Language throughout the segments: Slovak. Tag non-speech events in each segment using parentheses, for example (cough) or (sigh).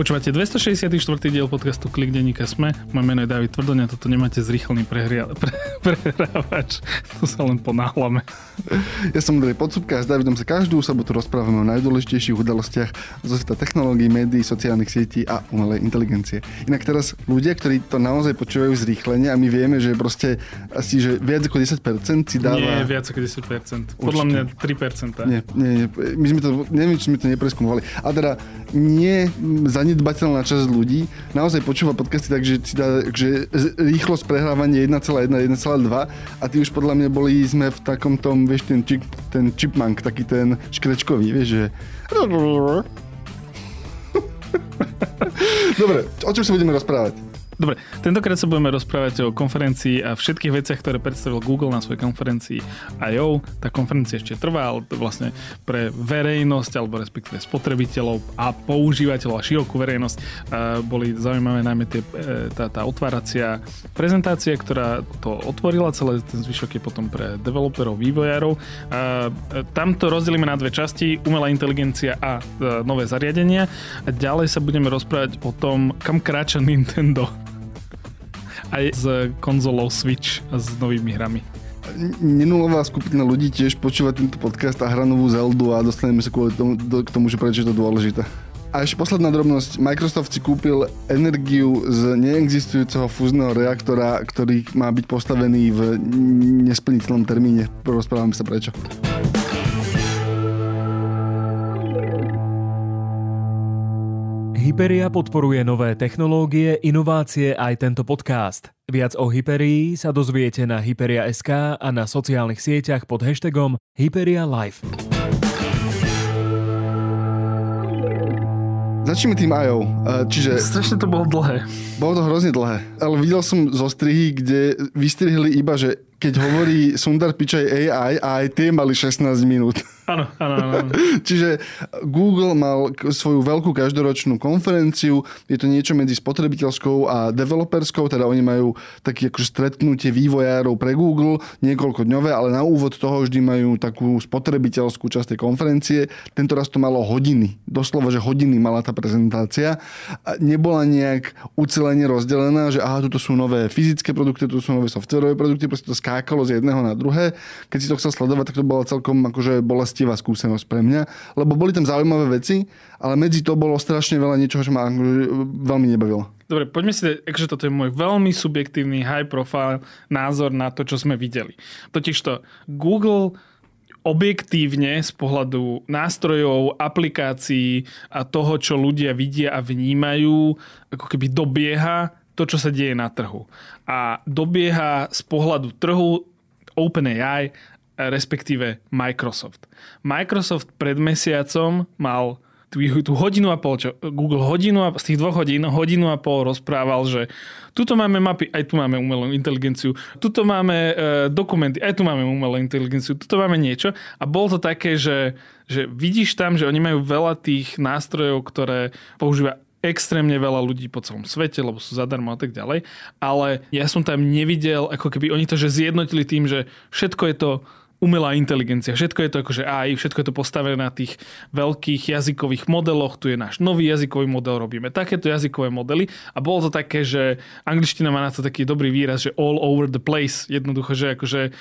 Počúvate 264. diel podcastu Klik denníka Sme. Moje meno je David Tvrdoňa, toto nemáte zrýchlený prehria, pre, (laughs) prehrávač. To sa len ponáhlame. Ja som Andrej Podsúbka a s Davidom sa každú sobotu rozprávame o najdôležitejších udalostiach zo sveta technológií, médií, sociálnych sietí a umelej inteligencie. Inak teraz ľudia, ktorí to naozaj počúvajú zrýchlenie a my vieme, že proste asi že viac ako 10% si dáva... Nie, viac ako 10%. Podľa mňa 3%. Nie, nie, nie. My sme to, neviem, či sme to nepreskúmovali. A teda nie zanedbateľná časť ľudí naozaj počúva podcasty tak, že si dá že rýchlosť prehrávania 1,1, 1,2 a ty už podľa mňa boli sme v takom tom, vieš, ten, čip, ten chipmunk, taký ten škrečkový, vieš, že... (laughs) Dobre, o čom sa budeme rozprávať? Dobre, tentokrát sa budeme rozprávať o konferencii a všetkých veciach, ktoré predstavil Google na svojej konferencii I.O. Tá konferencia ešte trvá, ale to vlastne pre verejnosť, alebo respektíve spotrebiteľov a používateľov a širokú verejnosť boli zaujímavé najmä tie, e, tá, tá otváracia prezentácia, ktorá to otvorila, celé ten zvyšok je potom pre developerov, vývojárov. Tam to rozdelíme na dve časti, umelá inteligencia a nové zariadenia. A ďalej sa budeme rozprávať o tom, kam kráča Nintendo aj s konzolou Switch a s novými hrami. Nenulová skupina ľudí tiež počúva tento podcast a hra novú Zeldu a dostaneme sa kvôli tomu, k tomu, že prečo je to dôležité. A ešte posledná drobnosť. Microsoft si kúpil energiu z neexistujúceho fúzneho reaktora, ktorý má byť postavený v nesplniteľnom termíne. Porozprávame sa prečo. Hyperia podporuje nové technológie, inovácie aj tento podcast. Viac o Hyperii sa dozviete na Hyperia.sk a na sociálnych sieťach pod hashtagom Hyperia Life. Začneme tým IO. Čiže... Strašne to bolo dlhé. Bolo to hrozne dlhé. Ale videl som zo strihy, kde vystrihli iba, že keď hovorí Sundar Pichai AI a aj tie mali 16 minút. Áno, áno, áno. (laughs) Čiže Google mal svoju veľkú každoročnú konferenciu, je to niečo medzi spotrebiteľskou a developerskou, teda oni majú také akože stretnutie vývojárov pre Google, niekoľko dňové, ale na úvod toho vždy majú takú spotrebiteľskú časť tej konferencie. Tento raz to malo hodiny, doslova, že hodiny mala tá prezentácia. Nebola nejak ucelene rozdelená, že aha, toto sú nové fyzické produkty, tu sú nové softwarové produkty, proste to skákalo z jedného na druhé. Keď si to chcel sledovať, tak to bola celkom akože bolestivá skúsenosť pre mňa, lebo boli tam zaujímavé veci, ale medzi to bolo strašne veľa niečoho, čo ma akože veľmi nebavilo. Dobre, poďme si akože toto je môj veľmi subjektívny high profile názor na to, čo sme videli. Totižto Google objektívne z pohľadu nástrojov, aplikácií a toho, čo ľudia vidia a vnímajú, ako keby dobieha to, čo sa deje na trhu. A dobieha z pohľadu trhu OpenAI, respektíve Microsoft. Microsoft pred mesiacom mal tú, tú hodinu a pol, čo Google hodinu a z tých dvoch hodín hodinu a pol rozprával, že tuto máme mapy, aj tu máme umelú inteligenciu, tuto máme e, dokumenty, aj tu máme umelú inteligenciu, tuto máme niečo a bolo to také, že, že vidíš tam, že oni majú veľa tých nástrojov, ktoré používa extrémne veľa ľudí po celom svete, lebo sú zadarmo a tak ďalej. Ale ja som tam nevidel, ako keby oni to že zjednotili tým, že všetko je to umelá inteligencia. Všetko je to akože AI, všetko je to postavené na tých veľkých jazykových modeloch. Tu je náš nový jazykový model, robíme takéto jazykové modely. A bolo to také, že angličtina má na to taký dobrý výraz, že all over the place. Jednoducho, že akože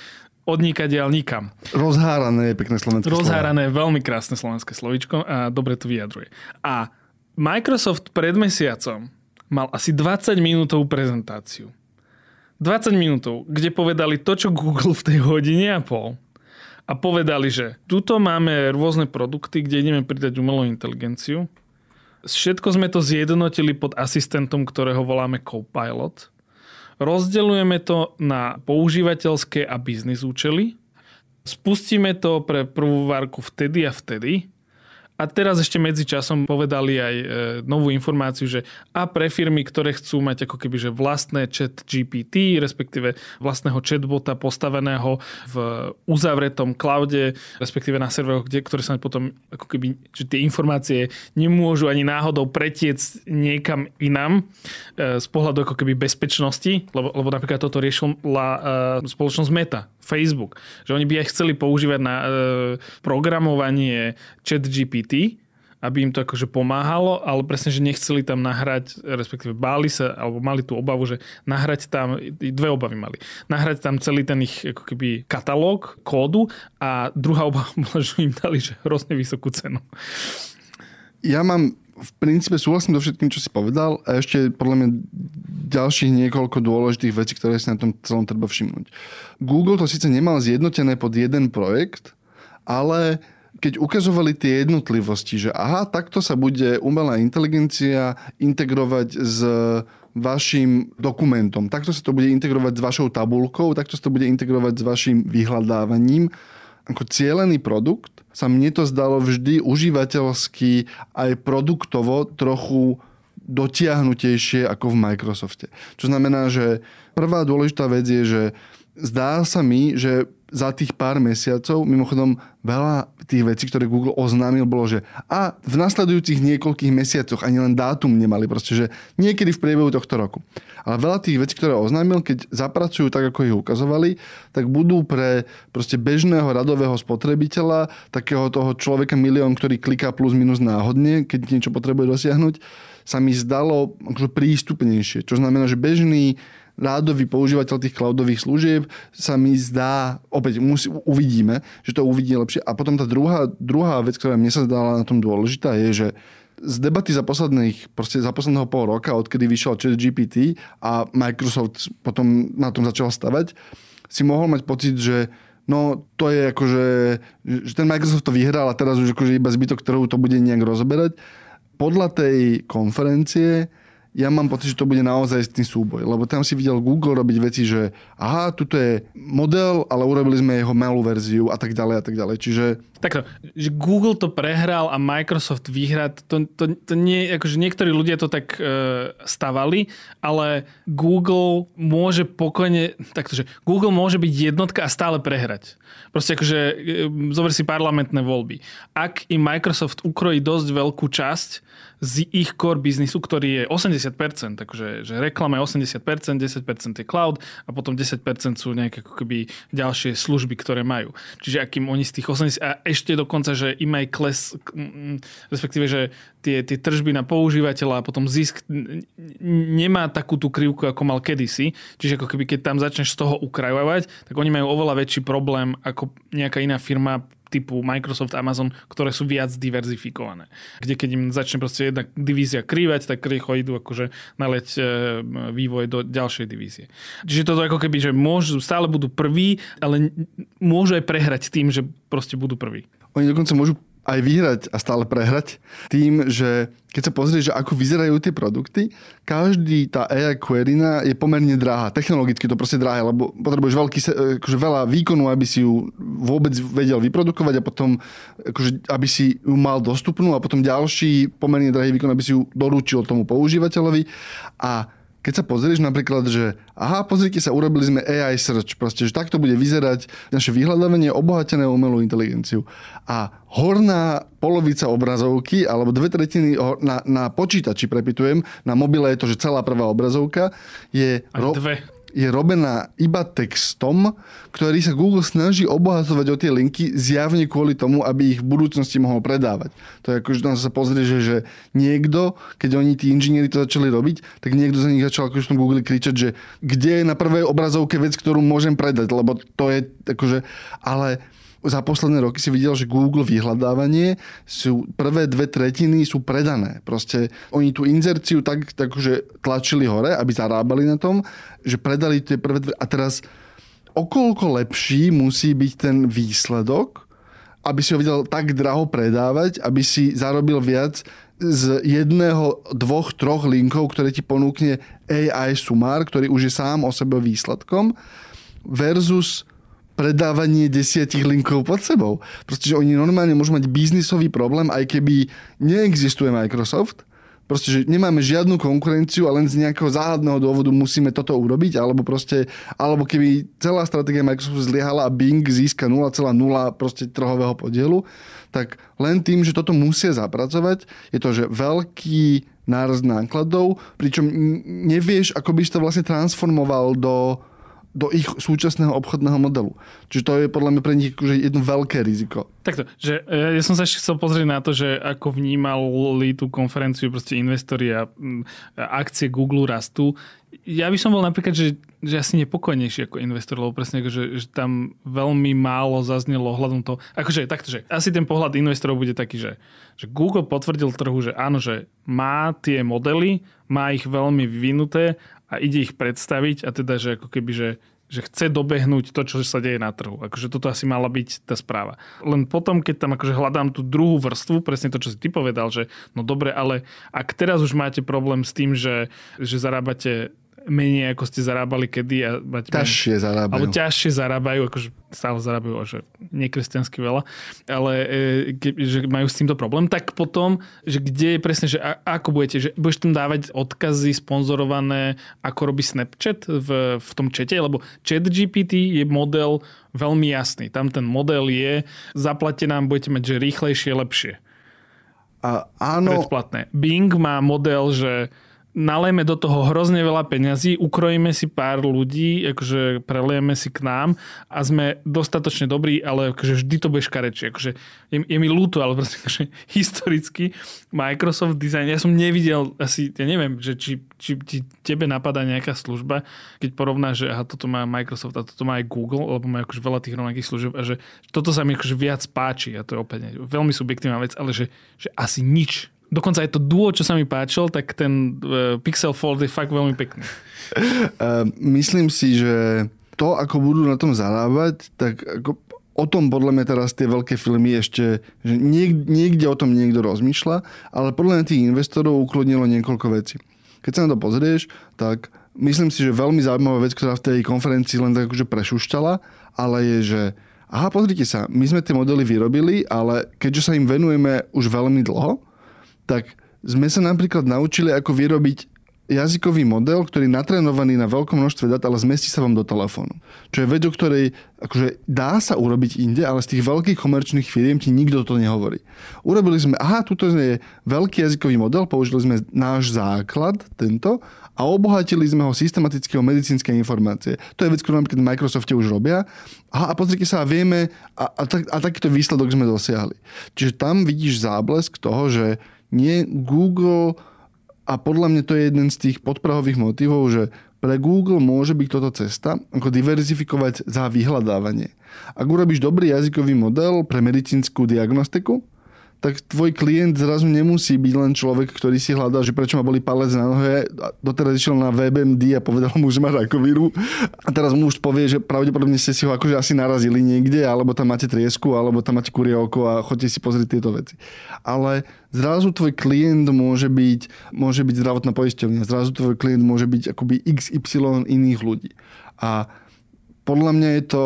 od nikadiaľ nikam. Rozhárané je pekné slovenské Rozhárané je veľmi krásne slovenské slovičko a dobre to vyjadruje. A Microsoft pred mesiacom mal asi 20 minútovú prezentáciu. 20 minútov, kde povedali to, čo Google v tej hodine a pol. A povedali, že tuto máme rôzne produkty, kde ideme pridať umelú inteligenciu. Všetko sme to zjednotili pod asistentom, ktorého voláme Copilot. Rozdeľujeme to na používateľské a biznis účely. Spustíme to pre prvú várku vtedy a vtedy a teraz ešte medzi časom povedali aj e, novú informáciu, že a pre firmy, ktoré chcú mať ako keby že vlastné chat GPT, respektíve vlastného chatbota postaveného v uzavretom cloude, respektíve na serveroch, kde, ktoré sa potom ako keby, že tie informácie nemôžu ani náhodou pretiec niekam inám e, z pohľadu ako keby bezpečnosti, lebo, lebo napríklad toto riešila e, spoločnosť Meta, Facebook, že oni by aj chceli používať na e, programovanie chat GPT, aby im to akože pomáhalo, ale presne, že nechceli tam nahrať, respektíve báli sa, alebo mali tú obavu, že nahrať tam, dve obavy mali. Nahrať tam celý ten ich ako keby katalóg, kódu a druhá obava (laughs) bola, že im dali že hrozne vysokú cenu. Ja mám v princípe súhlasím so všetkým, čo si povedal a ešte podľa mňa ďalších niekoľko dôležitých vecí, ktoré si na tom celom treba všimnúť. Google to síce nemal zjednotené pod jeden projekt, ale keď ukazovali tie jednotlivosti, že aha, takto sa bude umelá inteligencia integrovať s vašim dokumentom, takto sa to bude integrovať s vašou tabulkou, takto sa to bude integrovať s vašim vyhľadávaním, ako cieľený produkt, sa mne to zdalo vždy užívateľsky aj produktovo trochu dotiahnutejšie ako v Microsofte. Čo znamená, že prvá dôležitá vec je, že zdá sa mi, že za tých pár mesiacov, mimochodom veľa tých vecí, ktoré Google oznámil, bolo, že a v nasledujúcich niekoľkých mesiacoch ani len dátum nemali, proste, že niekedy v priebehu tohto roku. Ale veľa tých vecí, ktoré oznámil, keď zapracujú tak, ako ich ukazovali, tak budú pre proste bežného radového spotrebiteľa, takého toho človeka milión, ktorý kliká plus minus náhodne, keď niečo potrebuje dosiahnuť, sa mi zdalo akože prístupnejšie. Čo znamená, že bežný rádový používateľ tých cloudových služieb sa mi zdá, opäť musí, uvidíme, že to uvidí lepšie. A potom tá druhá, druhá vec, ktorá mne sa zdala na tom dôležitá, je, že z debaty za, posledných, za posledného pol roka, odkedy vyšiel chat GPT a Microsoft potom na tom začal stavať, si mohol mať pocit, že no to je akože, že ten Microsoft to vyhral a teraz už akože iba zbytok trhu to bude nejak rozoberať. Podľa tej konferencie ja mám pocit, že to bude naozaj tým súboj, lebo tam si videl Google robiť veci, že aha, tuto je model, ale urobili sme jeho malú verziu a tak ďalej a tak ďalej. Čiže... Takto, že Google to prehral a Microsoft vyhrá, to, to, to nie, akože niektorí ľudia to tak e, stavali, ale Google môže pokojne, takto, že Google môže byť jednotka a stále prehrať. Proste akože, e, zober si parlamentné voľby. Ak im Microsoft ukrojí dosť veľkú časť, z ich core biznisu, ktorý je 80%, takže že reklama je 80%, 10% je cloud a potom 10% sú nejaké ako keby ďalšie služby, ktoré majú. Čiže akým oni z tých 80, a ešte dokonca, že im aj kles, respektíve, že tie, tie tržby na používateľa a potom zisk nemá takú tú krivku, ako mal kedysi. Čiže ako keby keď tam začneš z toho ukrajovať, tak oni majú oveľa väčší problém ako nejaká iná firma typu Microsoft, Amazon, ktoré sú viac diverzifikované. Kde keď im začne proste jedna divízia krývať, tak rýchlo idú akože naleť e, vývoj do ďalšej divízie. Čiže toto ako keby, že môžu, stále budú prví, ale môžu aj prehrať tým, že proste budú prví. Oni dokonca môžu aj vyhrať a stále prehrať tým, že keď sa pozrieš, že ako vyzerajú tie produkty, každý tá AI queryna je pomerne drahá. Technologicky to proste drahé, lebo potrebuješ veľký, akože veľa výkonu, aby si ju vôbec vedel vyprodukovať a potom akože, aby si ju mal dostupnú a potom ďalší pomerne drahý výkon, aby si ju doručil tomu používateľovi. A keď sa pozrieš napríklad, že aha, pozrite sa, urobili sme AI search, proste, že takto bude vyzerať naše vyhľadávanie obohatené umelú inteligenciu. A horná polovica obrazovky, alebo dve tretiny na, na počítači, prepitujem, na mobile je to, že celá prvá obrazovka je... Ro- dve je robená iba textom, ktorý sa Google snaží obohacovať o tie linky zjavne kvôli tomu, aby ich v budúcnosti mohol predávať. To je ako, že tam sa pozrie, že, že niekto, keď oni tí inžinieri to začali robiť, tak niekto za nich začal akože v Google kričať, že kde je na prvej obrazovke vec, ktorú môžem predať, lebo to je akože... Ale za posledné roky si videl, že Google vyhľadávanie sú prvé dve tretiny sú predané. Proste oni tú inzerciu tak, tak že tlačili hore, aby zarábali na tom, že predali tie prvé dve... A teraz okolko lepší musí byť ten výsledok, aby si ho vedel tak draho predávať, aby si zarobil viac z jedného, dvoch, troch linkov, ktoré ti ponúkne AI sumár, ktorý už je sám o sebe výsledkom, versus predávanie desiatich linkov pod sebou. Proste, že oni normálne môžu mať biznisový problém, aj keby neexistuje Microsoft, proste, že nemáme žiadnu konkurenciu a len z nejakého záhadného dôvodu musíme toto urobiť, alebo proste, alebo keby celá stratégia Microsoftu zlyhala a Bing získa 0,0 proste trhového podielu, tak len tým, že toto musia zapracovať, je to, že veľký nárast nákladov, pričom nevieš, ako by si to vlastne transformoval do do ich súčasného obchodného modelu. Čiže to je podľa mňa pre nich akože jedno veľké riziko. Takto, že e, ja som sa ešte chcel pozrieť na to, že ako vnímali tú konferenciu proste investori a akcie Google rastú. Ja by som bol napríklad, že, že asi nepokojnejší ako investor, lebo presne že, že tam veľmi málo zaznelo ohľadom toho. Akože takto, že asi ten pohľad investorov bude taký, že, že Google potvrdil trhu, že áno, že má tie modely, má ich veľmi vyvinuté a ide ich predstaviť a teda, že ako keby, že, že chce dobehnúť to, čo sa deje na trhu. Akože toto asi mala byť tá správa. Len potom, keď tam akože hľadám tú druhú vrstvu, presne to, čo si ty povedal, že no dobre, ale ak teraz už máte problém s tým, že, že zarábate menej, ako ste zarábali kedy. A mať ťažšie menej, zarábajú. Alebo ťažšie zarábajú, akože stále zarábajú, že nekresťansky veľa, ale e, že majú s týmto problém. Tak potom, že kde je presne, že a, ako budete, že budeš tam dávať odkazy sponzorované, ako robí Snapchat v, v tom čete, lebo chat GPT je model veľmi jasný. Tam ten model je, zaplate nám, budete mať, že rýchlejšie, lepšie. A áno. Predplatné. Bing má model, že nalejme do toho hrozne veľa peňazí, ukrojíme si pár ľudí, akože prelejeme si k nám a sme dostatočne dobrí, ale akože vždy to bude škarečie. Akože je, je mi ľúto, ale proste (laughs) akože historicky Microsoft Design, ja som nevidel asi, ja neviem, že či, či, či tebe napadá nejaká služba, keď porovnáš, že aha, toto má Microsoft a toto má aj Google, lebo má akože veľa tých rovnakých služieb a že toto sa mi akože viac páči a to je opäť veľmi subjektívna vec, ale že, že asi nič Dokonca aj to duo, čo sa mi páčil, tak ten uh, Pixel Fold je fakt veľmi pekný. Uh, (laughs) myslím si, že to, ako budú na tom zarábať, tak ako o tom podľa mňa teraz tie veľké filmy ešte, že niek, niekde o tom niekto rozmýšľa, ale podľa mňa tých investorov uklodnilo niekoľko vecí. Keď sa na to pozrieš, tak myslím si, že veľmi zaujímavá vec, ktorá v tej konferencii len tak akože prešušťala, ale je, že aha, pozrite sa, my sme tie modely vyrobili, ale keďže sa im venujeme už veľmi dlho, tak sme sa napríklad naučili, ako vyrobiť jazykový model, ktorý je natrénovaný na veľkom množstve dát, ale zmestí sa vám do telefónu. Čo je vec, o ktorej akože dá sa urobiť inde, ale z tých veľkých komerčných firiem ti nikto to nehovorí. Urobili sme, aha, tuto je veľký jazykový model, použili sme náš základ, tento, a obohatili sme ho systematicky o medicínske informácie. To je vec, ktorú napríklad v Microsofte už robia. Aha, a pozrite sa, a vieme, a, a, a takýto výsledok sme dosiahli. Čiže tam vidíš záblesk toho, že nie Google, a podľa mňa to je jeden z tých podprahových motivov, že pre Google môže byť toto cesta, ako diverzifikovať za vyhľadávanie. Ak urobíš dobrý jazykový model pre medicínsku diagnostiku, tak tvoj klient zrazu nemusí byť len človek, ktorý si hľadá, že prečo ma boli palec na nohe. Doteraz išiel na WebMD a povedal mu, že má rakovinu. A teraz mu už povie, že pravdepodobne ste si ho akože asi narazili niekde, alebo tam máte triesku, alebo tam máte kurie oko a chodte si pozrieť tieto veci. Ale zrazu tvoj klient môže byť, môže byť zdravotná poisťovňa, zrazu tvoj klient môže byť akoby XY iných ľudí. A podľa mňa je to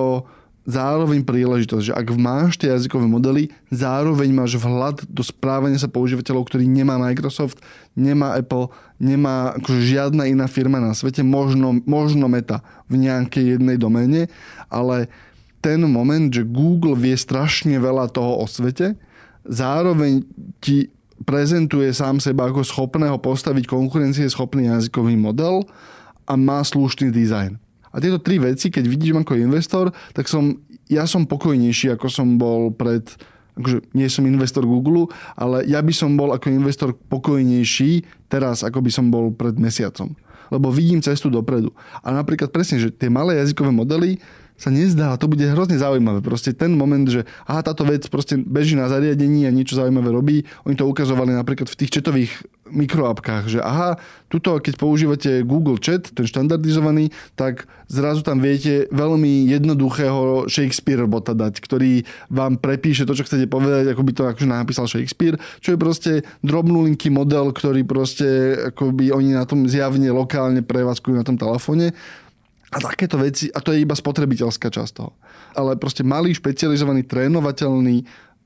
zároveň príležitosť, že ak máš tie jazykové modely, zároveň máš vhľad do správania sa používateľov, ktorý nemá Microsoft, nemá Apple, nemá akože žiadna iná firma na svete, možno, možno Meta v nejakej jednej doméne, ale ten moment, že Google vie strašne veľa toho o svete, zároveň ti prezentuje sám seba ako schopného postaviť konkurencieschopný jazykový model a má slušný dizajn. A tieto tri veci, keď vidím ako investor, tak som, ja som pokojnejší, ako som bol pred akože nie som investor Google, ale ja by som bol ako investor pokojnejší teraz, ako by som bol pred mesiacom. Lebo vidím cestu dopredu. A napríklad presne, že tie malé jazykové modely sa nezdá. To bude hrozne zaujímavé. Proste ten moment, že aha, táto vec proste beží na zariadení a niečo zaujímavé robí. Oni to ukazovali napríklad v tých četových mikroapkách, že aha, tuto keď používate Google Chat, ten štandardizovaný, tak zrazu tam viete veľmi jednoduchého Shakespeare bota dať, ktorý vám prepíše to, čo chcete povedať, ako by to akože napísal Shakespeare, čo je proste drobnulinký model, ktorý proste akoby oni na tom zjavne lokálne prevádzkujú na tom telefóne a takéto veci, a to je iba spotrebiteľská časť toho. Ale proste malý, špecializovaný, trénovateľný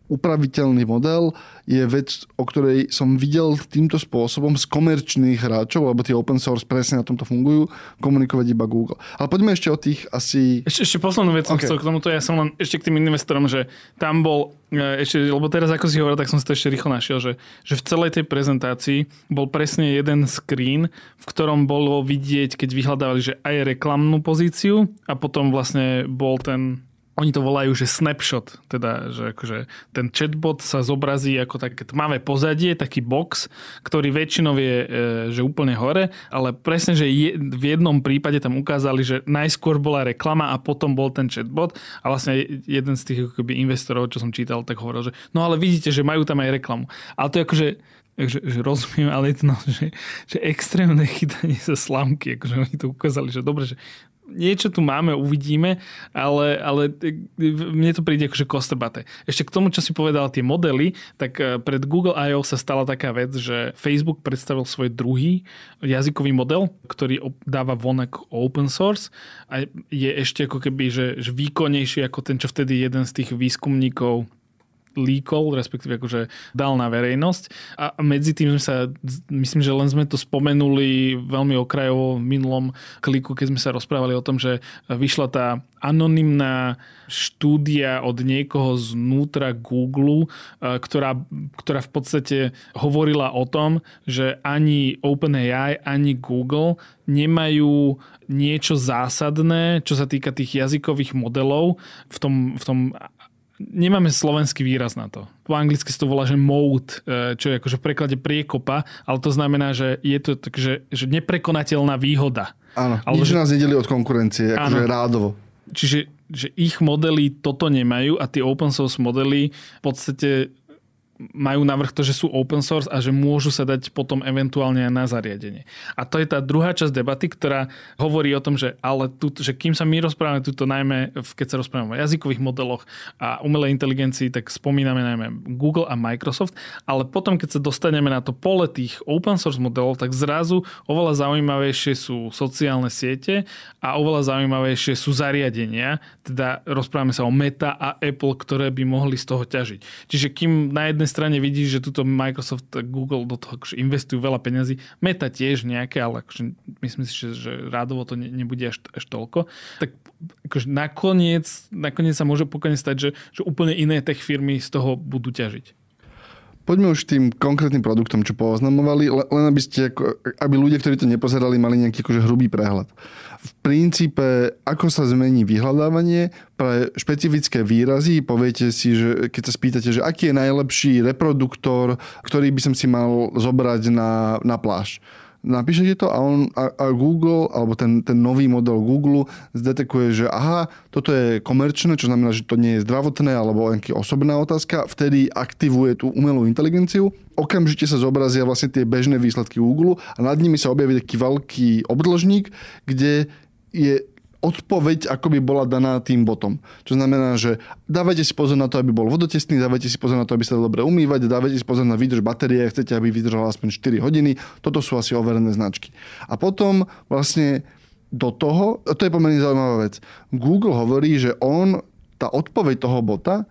upraviteľný model je vec, o ktorej som videl týmto spôsobom z komerčných hráčov, lebo tie open source presne na tomto fungujú, komunikovať iba Google. Ale poďme ešte o tých asi... Ešte, ešte poslednú vec som okay. chcel k tomuto, ja som len ešte k tým investorom, že tam bol, e, ešte, lebo teraz ako si hovoril, tak som si to ešte rýchlo našiel, že, že v celej tej prezentácii bol presne jeden screen, v ktorom bolo vidieť, keď vyhľadávali, že aj reklamnú pozíciu a potom vlastne bol ten oni to volajú, že snapshot, teda, že akože ten chatbot sa zobrazí ako také tmavé pozadie, taký box, ktorý väčšinou je, e, že úplne hore, ale presne, že je, v jednom prípade tam ukázali, že najskôr bola reklama a potom bol ten chatbot a vlastne jeden z tých ako keby investorov, čo som čítal, tak hovoril, že no ale vidíte, že majú tam aj reklamu. Ale to je akože že, že rozumiem, ale je to no, že, že extrémne chytanie sa slamky, akože oni to ukázali, že dobre, že niečo tu máme, uvidíme, ale, ale mne to príde akože kostrbate. Ešte k tomu, čo si povedal tie modely, tak eh, pred Google I.O. sa stala taká vec, že Facebook predstavil svoj druhý jazykový model, ktorý dáva von open source a je ešte ako keby, že, že výkonnejší ako ten, čo vtedy jeden z tých výskumníkov líkol, respektíve akože dal na verejnosť. A medzi tým sme sa, myslím, že len sme to spomenuli veľmi okrajovo v minulom kliku, keď sme sa rozprávali o tom, že vyšla tá anonymná štúdia od niekoho znútra Google, e, ktorá, ktorá v podstate hovorila o tom, že ani OpenAI, ani Google nemajú niečo zásadné, čo sa týka tých jazykových modelov v tom, v tom nemáme slovenský výraz na to. Po anglicky sa to volá, že mode, e, čo je akože v preklade priekopa, ale to znamená, že je to tak, že, že neprekonateľná výhoda. Áno, Alebo nič že... nás nedeli od konkurencie, akože rádovo. Čiže že ich modely toto nemajú a tie open source modely v podstate majú navrh to, že sú open source a že môžu sa dať potom eventuálne aj na zariadenie. A to je tá druhá časť debaty, ktorá hovorí o tom, že ale tu, že kým sa my rozprávame tuto najmä, keď sa rozprávame o jazykových modeloch a umelej inteligencii, tak spomíname najmä Google a Microsoft, ale potom, keď sa dostaneme na to pole tých open source modelov, tak zrazu oveľa zaujímavejšie sú sociálne siete a oveľa zaujímavejšie sú zariadenia, teda rozprávame sa o Meta a Apple, ktoré by mohli z toho ťažiť. Čiže kým na jednej jednej strane vidíš, že tuto Microsoft a Google do toho akože investujú veľa peňazí, Meta tiež nejaké, ale akože myslím si, že, že rádovo to ne, nebude až, až toľko. Tak akože nakoniec, nakoniec sa môže pokojne stať, že, že úplne iné tech firmy z toho budú ťažiť. Poďme už tým konkrétnym produktom, čo poznamovali, len aby, ste, aby ľudia, ktorí to nepozerali, mali nejaký akože hrubý prehľad. V princípe, ako sa zmení vyhľadávanie pre špecifické výrazy, poviete si, že keď sa spýtate, že aký je najlepší reproduktor, ktorý by som si mal zobrať na, na pláž napíšete to a, on, a, a Google, alebo ten, ten nový model Google zdetekuje, že aha, toto je komerčné, čo znamená, že to nie je zdravotné alebo nejaký osobná otázka, vtedy aktivuje tú umelú inteligenciu, okamžite sa zobrazia vlastne tie bežné výsledky Google a nad nimi sa objaví taký veľký obdĺžnik, kde je odpoveď ako by bola daná tým botom. Čo znamená, že dávajte si pozor na to, aby bol vodotesný, dávajte si pozor na to, aby sa dobre umývať, dávajte si pozor na výdrž batérie, chcete, aby vydržala aspoň 4 hodiny. Toto sú asi overené značky. A potom vlastne do toho, to je pomerne zaujímavá vec, Google hovorí, že on, tá odpoveď toho bota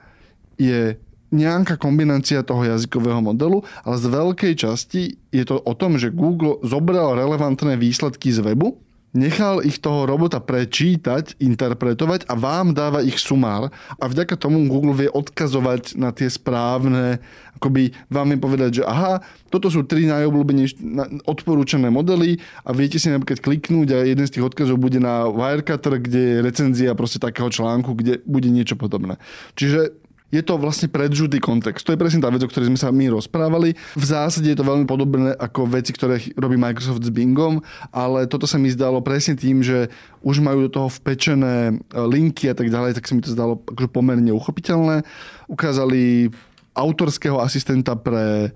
je nejaká kombinácia toho jazykového modelu, ale z veľkej časti je to o tom, že Google zobral relevantné výsledky z webu nechal ich toho robota prečítať, interpretovať a vám dáva ich sumár a vďaka tomu Google vie odkazovať na tie správne, akoby vám je povedať, že aha, toto sú tri najobľúbenejšie odporúčané modely a viete si napríklad kliknúť a jeden z tých odkazov bude na Wirecutter, kde je recenzia proste takého článku, kde bude niečo podobné. Čiže je to vlastne predžutý kontext. To je presne tá vec, o ktorej sme sa my rozprávali. V zásade je to veľmi podobné ako veci, ktoré robí Microsoft s Bingom, ale toto sa mi zdalo presne tým, že už majú do toho vpečené e, linky a tak ďalej, tak sa mi to zdalo akože pomerne uchopiteľné. Ukázali autorského asistenta pre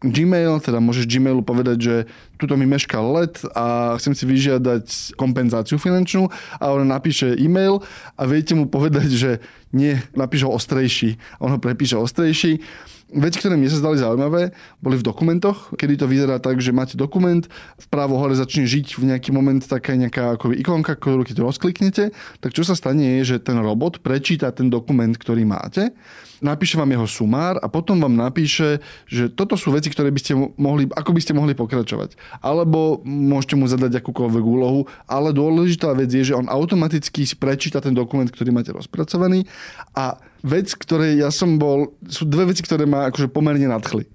Gmail, teda môžeš Gmailu povedať, že tuto mi meškal let a chcem si vyžiadať kompenzáciu finančnú a on napíše e-mail a viete mu povedať, že nie, napíš ho ostrejší. On ho prepíše ostrejší. Veci, ktoré mne sa zdali zaujímavé, boli v dokumentoch, kedy to vyzerá tak, že máte dokument, vpravo hore začne žiť v nejaký moment taká nejaká ako ikonka, ktorú keď rozkliknete, tak čo sa stane je, že ten robot prečíta ten dokument, ktorý máte napíše vám jeho sumár a potom vám napíše, že toto sú veci, ktoré by ste mohli, ako by ste mohli pokračovať. Alebo môžete mu zadať akúkoľvek úlohu, ale dôležitá vec je, že on automaticky prečíta ten dokument, ktorý máte rozpracovaný a vec, ktoré ja som bol, sú dve veci, ktoré ma akože pomerne nadchli.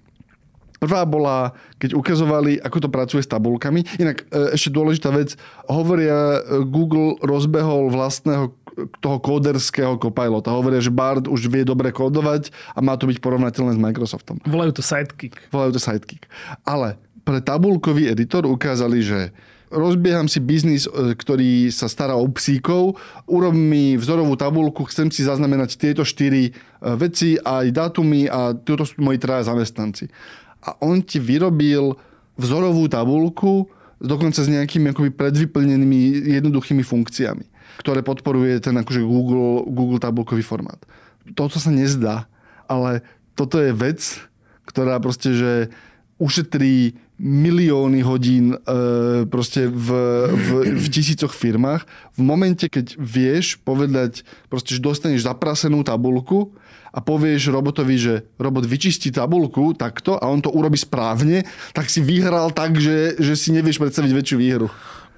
Prvá bola, keď ukazovali, ako to pracuje s tabulkami. Inak e, ešte dôležitá vec, hovoria, e, Google rozbehol vlastného toho kóderského copilota. Hovoria, že Bard už vie dobre kódovať a má to byť porovnateľné s Microsoftom. Volajú to Sidekick. Volajú to Sidekick. Ale pre tabulkový editor ukázali, že rozbieham si biznis, e, ktorý sa stará o psíkov, urob mi vzorovú tabulku, chcem si zaznamenať tieto štyri e, veci, aj dátumy a toto sú moji traja zamestnanci. A on ti vyrobil vzorovú tabulku, dokonca s nejakými akoby predvyplnenými jednoduchými funkciami ktoré podporuje ten akože Google, Google tabulkový formát. Toto sa nezdá, ale toto je vec, ktorá proste, že ušetrí milióny hodín e, proste v, v, v tisícoch firmách. V momente, keď vieš povedať, proste, že dostaneš zaprasenú tabulku a povieš robotovi, že robot vyčistí tabulku takto a on to urobí správne, tak si vyhral tak, že, že si nevieš predstaviť väčšiu výhru.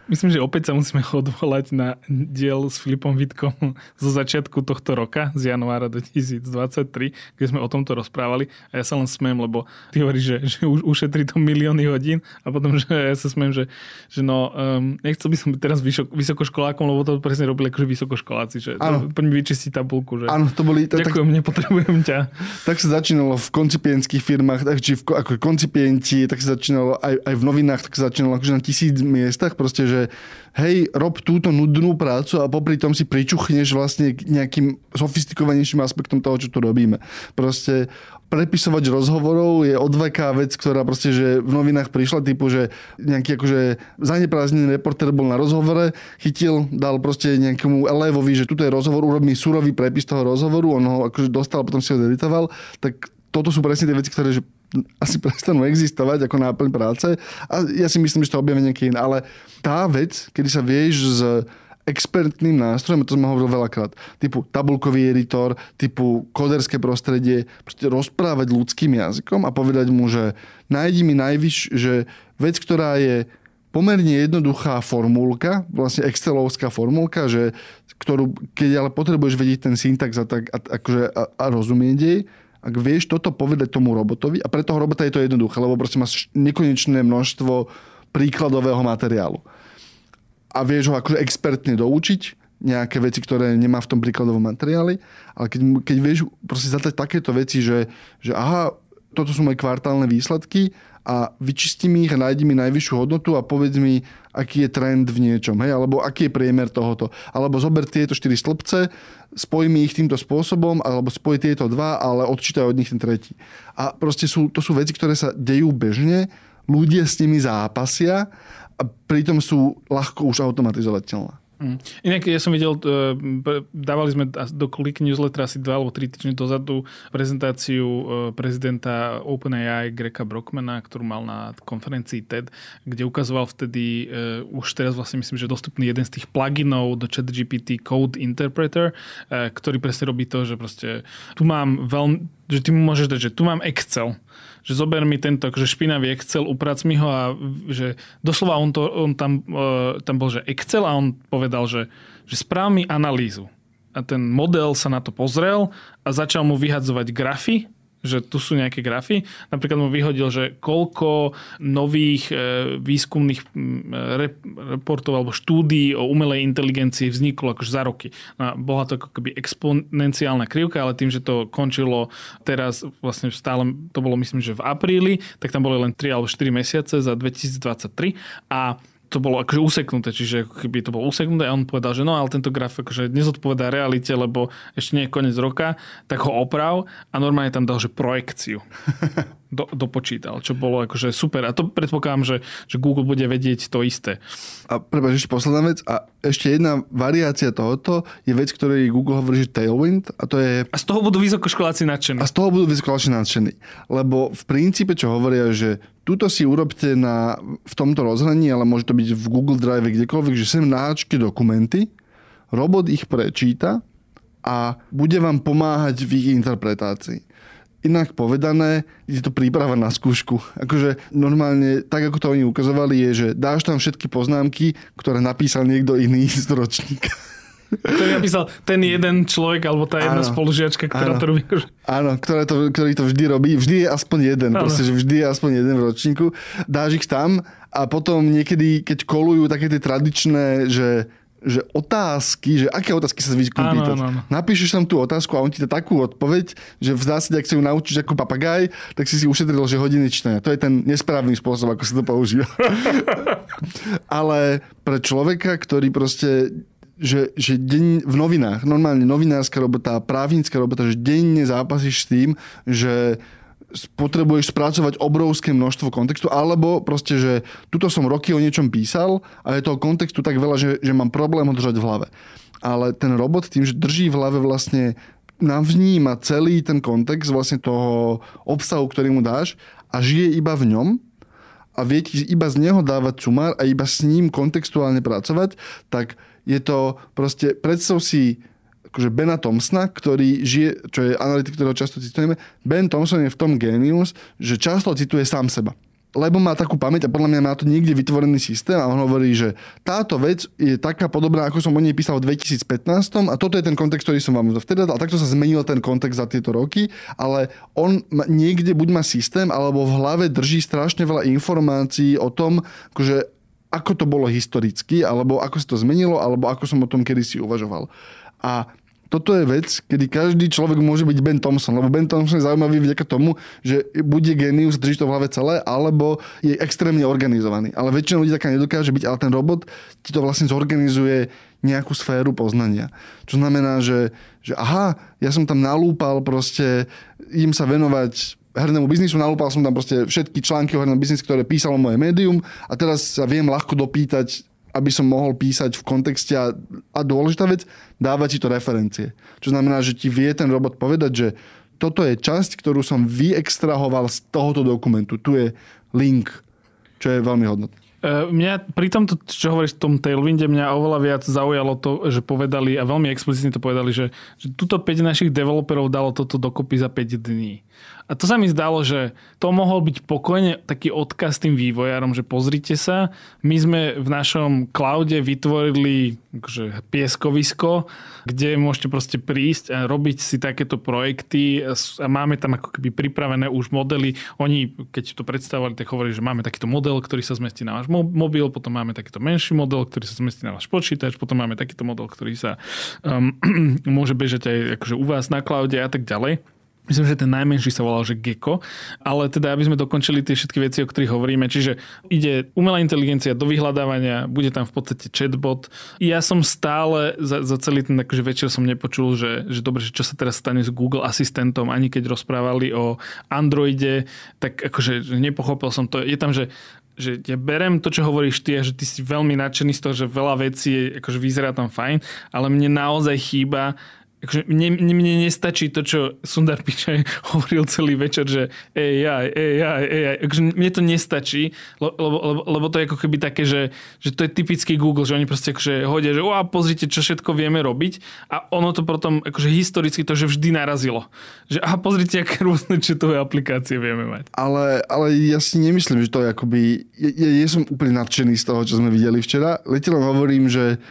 Myslím, že opäť sa musíme odvolať na diel s Filipom Vitkom zo začiatku tohto roka, z januára 2023, kde sme o tomto rozprávali. A ja sa len smiem, lebo ty hovoríš, že, že ušetrí to milióny hodín a potom, že ja sa smiem, že, že no, um, nechcel by som byť teraz vysok, vysokoškolákom, lebo to presne robili akože vysokoškoláci, že ano. poďme vyčistiť tabulku. Že Áno, to boli... Tak, Ďakujem, tak, nepotrebujem ťa. Tak sa začínalo v koncipientských firmách, tak, či v, ako koncipienti, tak sa začínalo aj, aj v novinách, tak sa začínalo akože na tisíc miestach, proste, že že hej, rob túto nudnú prácu a popri tom si pričuchneš vlastne k nejakým sofistikovanejším aspektom toho, čo tu robíme. Proste prepisovať rozhovorov je odveká vec, ktorá proste, že v novinách prišla typu, že nejaký akože zaneprázdnený reporter bol na rozhovore, chytil, dal proste nejakému elevovi, že tuto je rozhovor, urob mi surový prepis toho rozhovoru, on ho akože dostal, potom si ho editoval, tak toto sú presne tie veci, ktoré že asi prestanú existovať ako náplň práce. A ja si myslím, že to objavia nejaký iný. Ale tá vec, kedy sa vieš s expertným nástrojom, to sme hovorili veľakrát, typu tabulkový editor, typu koderské prostredie, proste rozprávať ľudským jazykom a povedať mu, že nájdi mi najvyš, že vec, ktorá je pomerne jednoduchá formulka, vlastne excelovská formulka, že, ktorú, keď ale potrebuješ vedieť ten syntax a, tak, a, akože, a, a rozumieť jej, ak vieš toto povedať tomu robotovi, a pre toho robota je to jednoduché, lebo proste máš nekonečné množstvo príkladového materiálu. A vieš ho akože expertne doučiť, nejaké veci, ktoré nemá v tom príkladovom materiáli, ale keď, keď vieš proste zadať takéto veci, že, že aha, toto sú moje kvartálne výsledky a vyčistím ich a nájdi mi najvyššiu hodnotu a povedz mi, aký je trend v niečom, hej, alebo aký je priemer tohoto. Alebo zober tieto štyri stĺpce, spoj mi ich týmto spôsobom, alebo spoj tieto dva, ale odčítaj od nich ten tretí. A proste sú, to sú veci, ktoré sa dejú bežne, ľudia s nimi zápasia a pritom sú ľahko už automatizovateľné. Mm. Inak ja som videl, e, dávali sme do Click Newsletter asi dva alebo tri týždne dozadu prezentáciu e, prezidenta OpenAI Greka Brockmana, ktorú mal na konferencii TED, kde ukazoval vtedy uh, už teraz vlastne myslím, že dostupný jeden z tých pluginov do ChatGPT Code Interpreter, ktorý presne robí to, že proste tu mám veľmi, že ty mu môžeš dať, že tu mám Excel, že zober mi tento že špinavý Excel, uprac mi ho a že doslova on, to, on tam, uh, tam bol, že Excel a on povedal, že, že správ mi analýzu. A ten model sa na to pozrel a začal mu vyhadzovať grafy že tu sú nejaké grafy. Napríklad mu vyhodil, že koľko nových e, výskumných reportov alebo štúdií o umelej inteligencii vzniklo akože za roky. No, bola to ako keby exponenciálna krivka, ale tým, že to končilo teraz vlastne stále, to bolo myslím, že v apríli, tak tam boli len 3 alebo 4 mesiace za 2023 a to bolo akože useknuté, čiže keby to bolo useknuté a on povedal, že no ale tento graf akože nezodpovedá realite, lebo ešte nie je koniec roka, tak ho oprav a normálne tam dal, že projekciu. (laughs) Do, dopočítal, čo bolo akože super. A to predpokladám, že, že Google bude vedieť to isté. A prepáč, ešte posledná vec. A ešte jedna variácia tohoto je vec, ktorej Google hovorí, že Tailwind. A to je... A z toho budú vysokoškoláci nadšení. A z toho budú vysokoškoláci nadšení. Lebo v princípe, čo hovoria, že Tuto si urobte na, v tomto rozhraní, ale môže to byť v Google Drive kdekoľvek, že sem naháčte dokumenty, robot ich prečíta a bude vám pomáhať v ich interpretácii. Inak povedané, je to príprava na skúšku. Akože normálne, tak ako to oni ukazovali, je, že dáš tam všetky poznámky, ktoré napísal niekto iný z ročníka. To je napísal ten jeden človek, alebo tá jedna áno, spolužiačka, ktorá áno, to robí. Áno, ktoré to, ktorý to vždy robí. Vždy je aspoň jeden. Áno. Proste, že vždy je aspoň jeden v ročníku. Dáš ich tam a potom niekedy, keď kolujú také tie tradičné, že že otázky, že aké otázky sa zvyknú pýtať. Napíšeš tam tú otázku a on ti dá takú odpoveď, že v zásade, ak sa ju naučíš ako papagaj, tak si si ušetril, že hodiny čtenia. To je ten nesprávny spôsob, ako sa to používa. (laughs) Ale pre človeka, ktorý proste že, že deň v novinách, normálne novinárska robota, právnická robota, že denne zápasíš s tým, že potrebuješ spracovať obrovské množstvo kontextu, alebo proste, že tuto som roky o niečom písal a je toho kontextu tak veľa, že, že mám problém ho držať v hlave. Ale ten robot tým, že drží v hlave vlastne navníma celý ten kontext vlastne toho obsahu, ktorý mu dáš a žije iba v ňom a vie ti iba z neho dávať sumár a iba s ním kontextuálne pracovať, tak je to proste, predstav si akože Bena Thompsona, ktorý žije, čo je analytik, ktorého často citujeme. Ben Thompson je v tom genius, že často cituje sám seba lebo má takú pamäť a podľa mňa má to niekde vytvorený systém a on hovorí, že táto vec je taká podobná, ako som o nej písal v 2015 a toto je ten kontext, ktorý som vám vtedy dal a takto sa zmenil ten kontext za tieto roky, ale on niekde buď má systém, alebo v hlave drží strašne veľa informácií o tom, akože ako to bolo historicky, alebo ako sa to zmenilo, alebo ako som o tom kedysi uvažoval. A toto je vec, kedy každý človek môže byť Ben Thompson, lebo Ben Thompson je zaujímavý vďaka tomu, že bude genius, drží to v hlave celé, alebo je extrémne organizovaný. Ale väčšina ľudí taká nedokáže byť, ale ten robot ti to vlastne zorganizuje nejakú sféru poznania. Čo znamená, že, že aha, ja som tam nalúpal proste, idem sa venovať hernému biznisu, nalúpal som tam proste všetky články o hernom biznise, ktoré písalo moje médium a teraz sa viem ľahko dopýtať, aby som mohol písať v kontexte a, a dôležitá vec, dávať ti to referencie. Čo znamená, že ti vie ten robot povedať, že toto je časť, ktorú som vyextrahoval z tohoto dokumentu. Tu je link, čo je veľmi hodnotné. E, mňa pri tomto, čo hovoríš v tom Tailwinde, mňa oveľa viac zaujalo to, že povedali, a veľmi explicitne to povedali, že, že tuto 5 našich developerov dalo toto dokopy za 5 dní. A to sa mi zdalo, že to mohol byť pokojne taký odkaz tým vývojárom, že pozrite sa, my sme v našom cloude vytvorili akože, pieskovisko, kde môžete proste prísť a robiť si takéto projekty a máme tam ako keby pripravené už modely. Oni, keď to predstavovali, tak hovorili, že máme takýto model, ktorý sa zmestí na váš mobil, potom máme takýto menší model, ktorý sa zmestí na váš počítač, potom máme takýto model, ktorý sa um, (clears throat) môže bežať aj akože u vás na cloude a tak ďalej. Myslím, že ten najmenší sa volal, že Gecko. Ale teda, aby sme dokončili tie všetky veci, o ktorých hovoríme. Čiže ide umelá inteligencia do vyhľadávania, bude tam v podstate chatbot. Ja som stále za, za celý ten akože večer som nepočul, že, že dobre, že čo sa teraz stane s Google asistentom, ani keď rozprávali o Androide, tak akože nepochopil som to. Je tam, že že ja berem to, čo hovoríš ty a že ty si veľmi nadšený z toho, že veľa vecí akože vyzerá tam fajn, ale mne naozaj chýba akože mne, mne nestačí to, čo Sundar Pichai (laughs) hovoril celý večer, že AI, AI, AI. Akože mne to nestačí, lebo, lebo, lebo to je ako keby také, že, že to je typický Google, že oni proste akože hodia, že wow, pozrite, čo všetko vieme robiť a ono to potom akože historicky to, že vždy narazilo. Že aha, pozrite, aké (laughs) rôzne četové aplikácie vieme mať. Ale, ale ja si nemyslím, že to je akoby... Ja, ja, ja som úplne nadšený z toho, čo sme videli včera. Letelom hovorím, že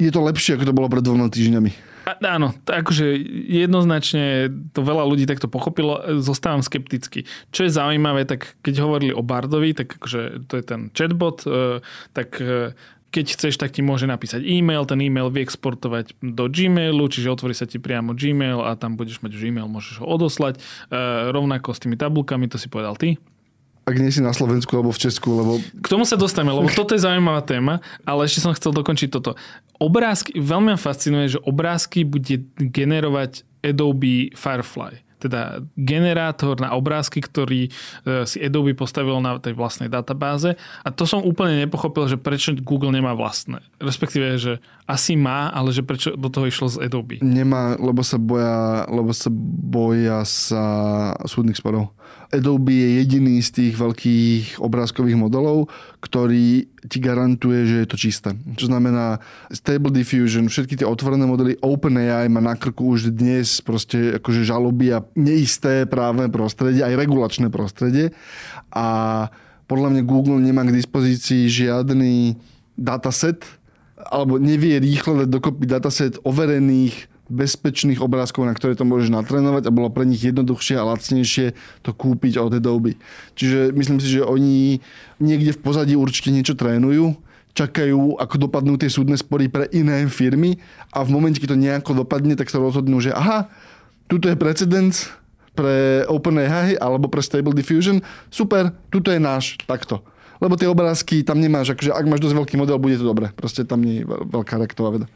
je to lepšie, ako to bolo pred dvoma týždňami. A, áno, akože jednoznačne to veľa ľudí takto pochopilo, zostávam skeptický. Čo je zaujímavé, tak keď hovorili o Bardovi, tak akože to je ten chatbot, e, tak e, keď chceš, tak ti môže napísať e-mail, ten e-mail vyexportovať do Gmailu, čiže otvorí sa ti priamo Gmail a tam budeš mať už e-mail, môžeš ho odoslať. E, rovnako s tými tabulkami, to si povedal ty. Ak nie si na Slovensku alebo v Česku, lebo... K tomu sa dostaneme, lebo toto je zaujímavá téma, ale ešte som chcel dokončiť toto. Obrázky, veľmi ma fascinuje, že obrázky bude generovať Adobe Firefly teda generátor na obrázky, ktorý e, si Adobe postavil na tej vlastnej databáze. A to som úplne nepochopil, že prečo Google nemá vlastné. Respektíve, že asi má, ale že prečo do toho išlo z Adobe. Nemá, lebo sa boja, lebo sa boja sa súdnych sporov. Adobe je jediný z tých veľkých obrázkových modelov, ktorý ti garantuje, že je to čisté. Čo znamená Stable Diffusion, všetky tie otvorené modely OpenAI má na krku už dnes proste akože žaloby a neisté právne prostredie, aj regulačné prostredie. A podľa mňa Google nemá k dispozícii žiadny dataset, alebo nevie rýchle dať dokopy dataset overených bezpečných obrázkov, na ktoré to môžeš natrénovať a bolo pre nich jednoduchšie a lacnejšie to kúpiť od Adobe. Čiže myslím si, že oni niekde v pozadí určite niečo trénujú, čakajú, ako dopadnú tie súdne spory pre iné firmy a v momente, keď to nejako dopadne, tak sa rozhodnú, že aha, tuto je precedens pre OpenAI alebo pre Stable Diffusion, super, tuto je náš, takto. Lebo tie obrázky tam nemáš, akože ak máš dosť veľký model, bude to dobre. Proste tam nie je veľká rektová veda.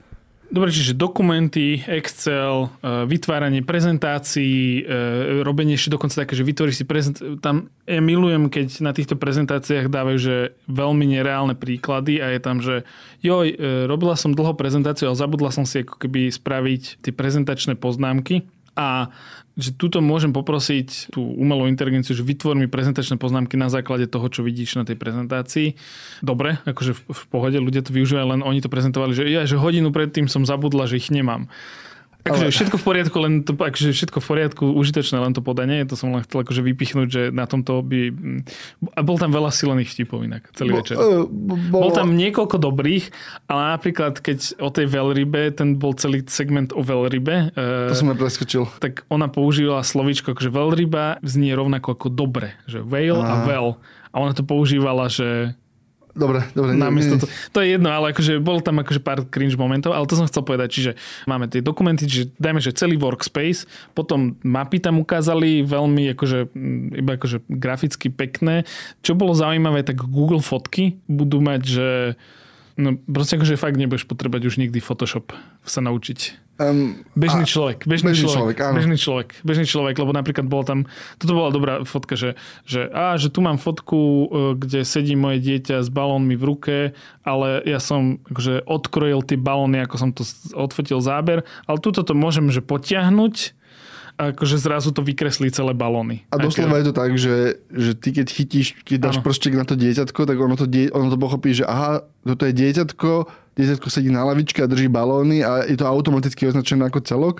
Dobre, čiže dokumenty, Excel, e, vytváranie prezentácií, e, robenie ešte dokonca také, že vytvoríš si prezentáciu. Tam ja milujem, keď na týchto prezentáciách dávajú, že veľmi nereálne príklady a je tam, že joj, e, robila som dlho prezentáciu, ale zabudla som si ako keby spraviť tie prezentačné poznámky a že tuto môžem poprosiť tú umelú inteligenciu, že vytvor mi prezentačné poznámky na základe toho, čo vidíš na tej prezentácii. Dobre, akože v, v pohode, ľudia to využívajú, len oni to prezentovali, že ja, že hodinu predtým som zabudla, že ich nemám. Takže všetko v poriadku, len to, akože všetko v poriadku, užitočné len to podanie, to som len chcel akože vypichnúť, že na tomto by... A bol tam veľa silených vtipov inak celý bo, večer. Uh, bol tam niekoľko dobrých, ale napríklad keď o tej veľrybe, ten bol celý segment o veľrybe. To som ja preskočil. Tak ona používala slovičko, akože veľryba znie rovnako ako dobre, že whale Aha. a well. A ona to používala, že Dobre, dobre. Namiesto to, to je jedno, ale akože bol tam akože pár cringe momentov, ale to som chcel povedať, čiže máme tie dokumenty, čiže dajme, že celý workspace, potom mapy tam ukázali veľmi akože, mm, iba akože graficky pekné. Čo bolo zaujímavé, tak Google fotky budú mať, že no proste akože fakt nebudeš potrebať už nikdy Photoshop sa naučiť. Um, bežný a, človek, bežný, bežný človek, človek áno. bežný človek, bežný človek, lebo napríklad bola tam, toto bola dobrá fotka, že, že, á, že tu mám fotku, e, kde sedí moje dieťa s balónmi v ruke, ale ja som akože odkrojil tie balóny, ako som to odfotil záber, ale tuto to môžem že potiahnuť akože zrazu to vykreslí celé balóny. A doslova je to tak, že, že ty keď chytíš, keď dáš prostek na to dieťatko, tak ono to, die, ono to pochopí, že aha, toto je dieťatko, dieťatko sedí na lavičke a drží balóny a je to automaticky označené ako celok.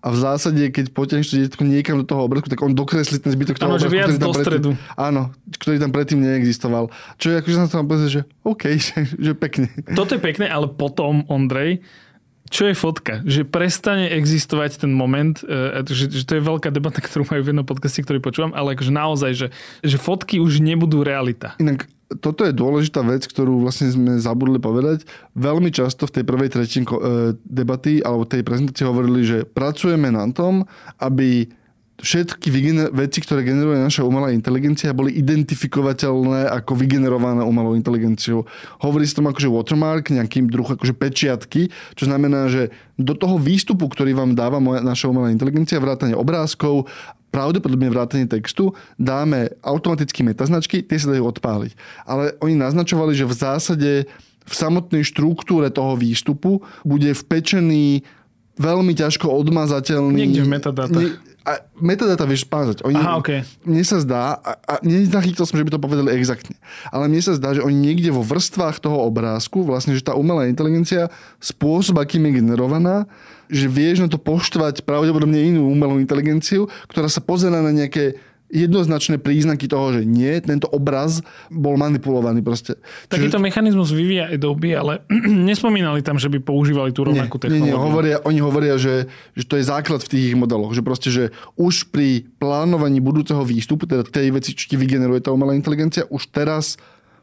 A v zásade, keď potiahneš to dieťatko niekam do toho obrázku, tak on dokreslí ten zbytok toho obrázku, ktorý tam, predtým, áno, ktorý tam predtým neexistoval. Čo je akože tam povedať, že OK, (laughs) že, že pekne. Toto je pekné, ale potom, Ondrej, čo je fotka? Že prestane existovať ten moment, e, že, že to je veľká debata, (laughs) ktorú majú v jednom podcaste, ktorý počúvam, ale akože naozaj, že, že fotky už nebudú realita. Inak toto je dôležitá vec, ktorú vlastne sme zabudli povedať. Veľmi často v tej prvej tretine debaty alebo tej prezentácii hovorili, že pracujeme na tom, aby všetky veci, ktoré generuje naša umelá inteligencia, boli identifikovateľné ako vygenerované umelou inteligenciou. Hovorí sa tom akože watermark, nejakým druh akože pečiatky, čo znamená, že do toho výstupu, ktorý vám dáva moja, naša umelá inteligencia, vrátanie obrázkov, pravdepodobne vrátanie textu, dáme automaticky metaznačky, tie sa dajú odpáliť. Ale oni naznačovali, že v zásade v samotnej štruktúre toho výstupu bude vpečený veľmi ťažko odmazateľný... Niekde v metadata. Ne, a metadata vieš spázať. Oni, Aha, okay. Mne sa zdá, a, a nezachytil som, že by to povedali exaktne, ale mne sa zdá, že oni niekde vo vrstvách toho obrázku, vlastne, že tá umelá inteligencia, spôsob, akým je generovaná, že vieš na to poštvať pravdepodobne inú umelú inteligenciu, ktorá sa pozera na nejaké jednoznačné príznaky toho, že nie, tento obraz bol manipulovaný proste. Takýto Čiže... mechanizmus vyvíja Adobe, ale (clears throat) nespomínali tam, že by používali tú rovnakú nie, technológiu. Nie, nie, hovoria, oni hovoria, že, že to je základ v tých ich modeloch, že proste, že už pri plánovaní budúceho výstupu, teda tej veci, čo ti vygeneruje tá umelá inteligencia, už teraz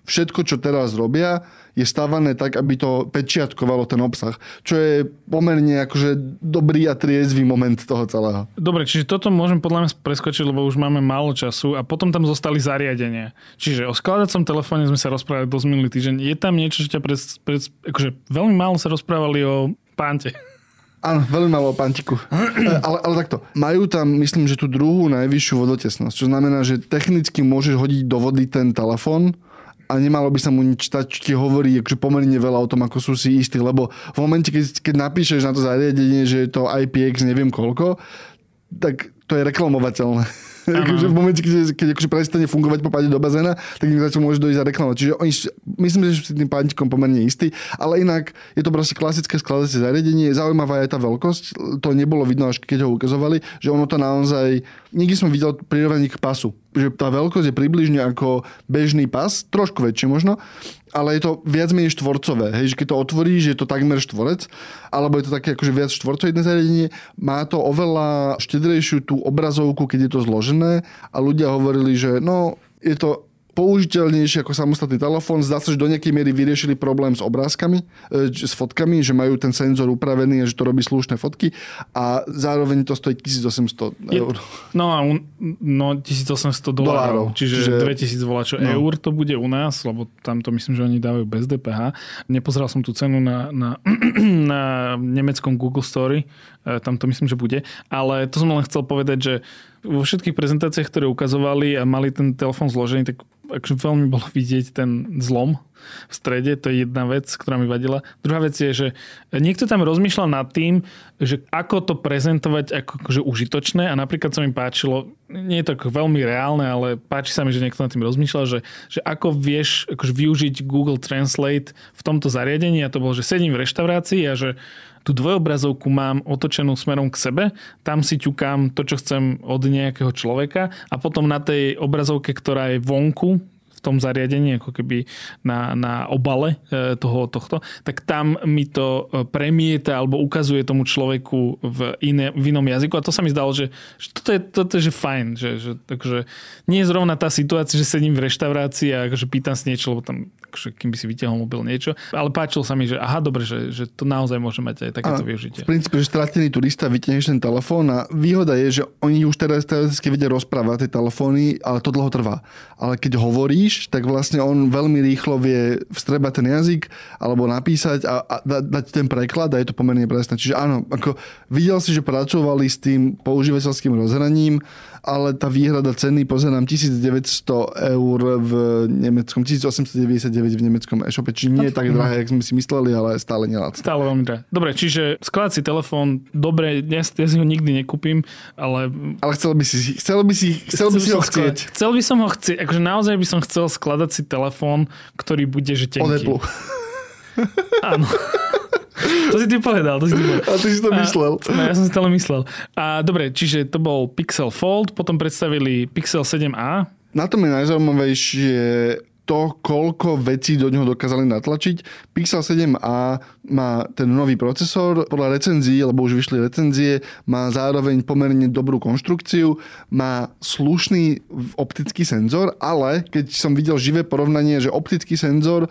všetko, čo teraz robia, je stavané tak, aby to pečiatkovalo ten obsah. Čo je pomerne akože dobrý a triezvý moment toho celého. Dobre, čiže toto môžem podľa mňa preskočiť, lebo už máme málo času a potom tam zostali zariadenia. Čiže o skladacom telefóne sme sa rozprávali dosť minulý týždeň. Je tam niečo, čo ťa pred, pred, akože veľmi málo sa rozprávali o pánte. Áno, veľmi malo o pantiku. ale, ale takto, majú tam, myslím, že tú druhú najvyššiu vodotesnosť, čo znamená, že technicky môžeš hodiť do vody ten telefón a nemalo by sa mu nič stať, čo ti hovorí akože pomerne veľa o tom, ako sú si istí, lebo v momente, keď, keď napíšeš na to zariadenie, že je to IPX neviem koľko, tak to je reklamovateľné. (laughs) akože v momente, keď, keď akože prestane fungovať po páde do bazéna, tak im to môže dojsť za reklamu. Čiže oni, myslím, že sú s tým pántikom pomerne istí, ale inak je to proste klasické skladacie zariadenie. Zaujímavá je tá veľkosť, to nebolo vidno, až keď ho ukazovali, že ono to naozaj, nikdy som videl prirovnaní k pasu že tá veľkosť je približne ako bežný pas, trošku väčšie možno, ale je to viac menej štvorcové. Hej, že keď to otvoríš, je to takmer štvorec, alebo je to také akože viac štvorcovidné zariadenie. Má to oveľa štedrejšiu tú obrazovku, keď je to zložené a ľudia hovorili, že no, je to použiteľnejší ako samostatný telefón. Zdá sa, že do nejakej miery vyriešili problém s obrázkami, e, s fotkami, že majú ten senzor upravený a že to robí slušné fotky a zároveň to stojí 1800 eur. No a un, no 1800 dolárov, čiže, čiže 2000 volá, čo no. eur to bude u nás, lebo tam to myslím, že oni dávajú bez DPH. Nepozeral som tú cenu na, na, (clears throat) na nemeckom Google Story, e, tam to myslím, že bude, ale to som len chcel povedať, že vo všetkých prezentáciách, ktoré ukazovali a mali ten telefón zložený, tak akože veľmi bolo vidieť ten zlom v strede, to je jedna vec, ktorá mi vadila. Druhá vec je, že niekto tam rozmýšľal nad tým, že ako to prezentovať ako akože užitočné. A napríklad sa mi páčilo, nie je to veľmi reálne, ale páči sa mi, že niekto nad tým rozmýšľal, že, že ako vieš akože využiť Google Translate v tomto zariadení. A to bolo, že sedím v reštaurácii a že tú dvojobrazovku mám otočenú smerom k sebe, tam si ťukám to, čo chcem od nejakého človeka. A potom na tej obrazovke, ktorá je vonku, v tom zariadení, ako keby na, na obale e, toho, tohto, tak tam mi to e, premieta alebo ukazuje tomu človeku v, iné, v inom jazyku a to sa mi zdalo, že, že toto, je, toto je že fajn, že, že takže nie je zrovna tá situácia, že sedím v reštaurácii a akože pýtam si niečo, lebo tam akože, kým by si vytiahol mobil niečo, ale páčilo sa mi, že aha, dobre, že, že to naozaj môže mať aj takéto a využitie. V princípe, že stratený turista vytiahneš ten telefón a výhoda je, že oni už teraz teoreticky vedia rozprávať tie telefóny, ale to dlho trvá. Ale keď hovoríš, tak vlastne on veľmi rýchlo vie vstrebať ten jazyk alebo napísať a, a dať ten preklad a je to pomerne presné. Čiže áno, ako videl si, že pracovali s tým používateľským rozhraním ale tá výhrada ceny, pozerám, 1900 eur v nemeckom, 1899 v nemeckom e-shope, či nie je tak drahé, jak sme si mysleli, ale stále nelácne. Stále veľmi drahé. Dobre, čiže skladací telefón, dobre, ja, ja si ho nikdy nekúpim, ale... Ale chcel by si, chcel by si, chcel, chcel by si ho chcieť. Chcel by som ho chcieť, akože naozaj by som chcel skladať si telefón, ktorý bude že tenký. Od Áno. (laughs) (laughs) To si ty povedal, to si ty povedal. A ty si to myslel. A, no, ja som si to myslel. A dobre, čiže to bol Pixel Fold, potom predstavili Pixel 7a. Na tom je najzaujímavejšie to, koľko vecí do neho dokázali natlačiť. Pixel 7a má ten nový procesor, podľa recenzií, lebo už vyšli recenzie, má zároveň pomerne dobrú konštrukciu, má slušný optický senzor, ale keď som videl živé porovnanie, že optický senzor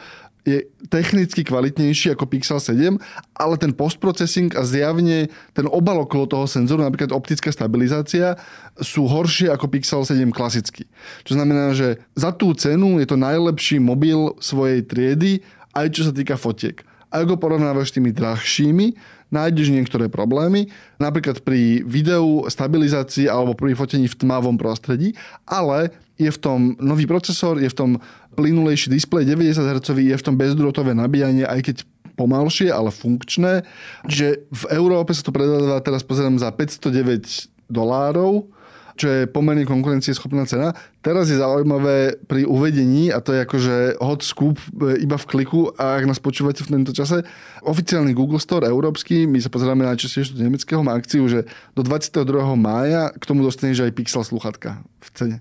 je technicky kvalitnejší ako Pixel 7, ale ten postprocessing a zjavne ten obal okolo toho senzoru, napríklad optická stabilizácia, sú horšie ako Pixel 7 klasicky. Čo znamená, že za tú cenu je to najlepší mobil svojej triedy, aj čo sa týka fotiek. Ak ho porovnávaš s tými drahšími, nájdeš niektoré problémy, napríklad pri videu, stabilizácii alebo pri fotení v tmavom prostredí, ale je v tom nový procesor, je v tom plynulejší displej 90 Hz, je v tom bezdrôtové nabíjanie, aj keď pomalšie, ale funkčné. Čiže v Európe sa to predáva, teraz pozerám, za 509 dolárov, čo je pomerne konkurencieschopná cena. Teraz je zaujímavé pri uvedení, a to je akože hot scoop e, iba v kliku, a ak nás počúvate v tento čase, oficiálny Google Store európsky, my sa pozeráme na častejšie do nemeckého, má akciu, že do 22. mája k tomu dostaneš aj Pixel sluchatka v cene.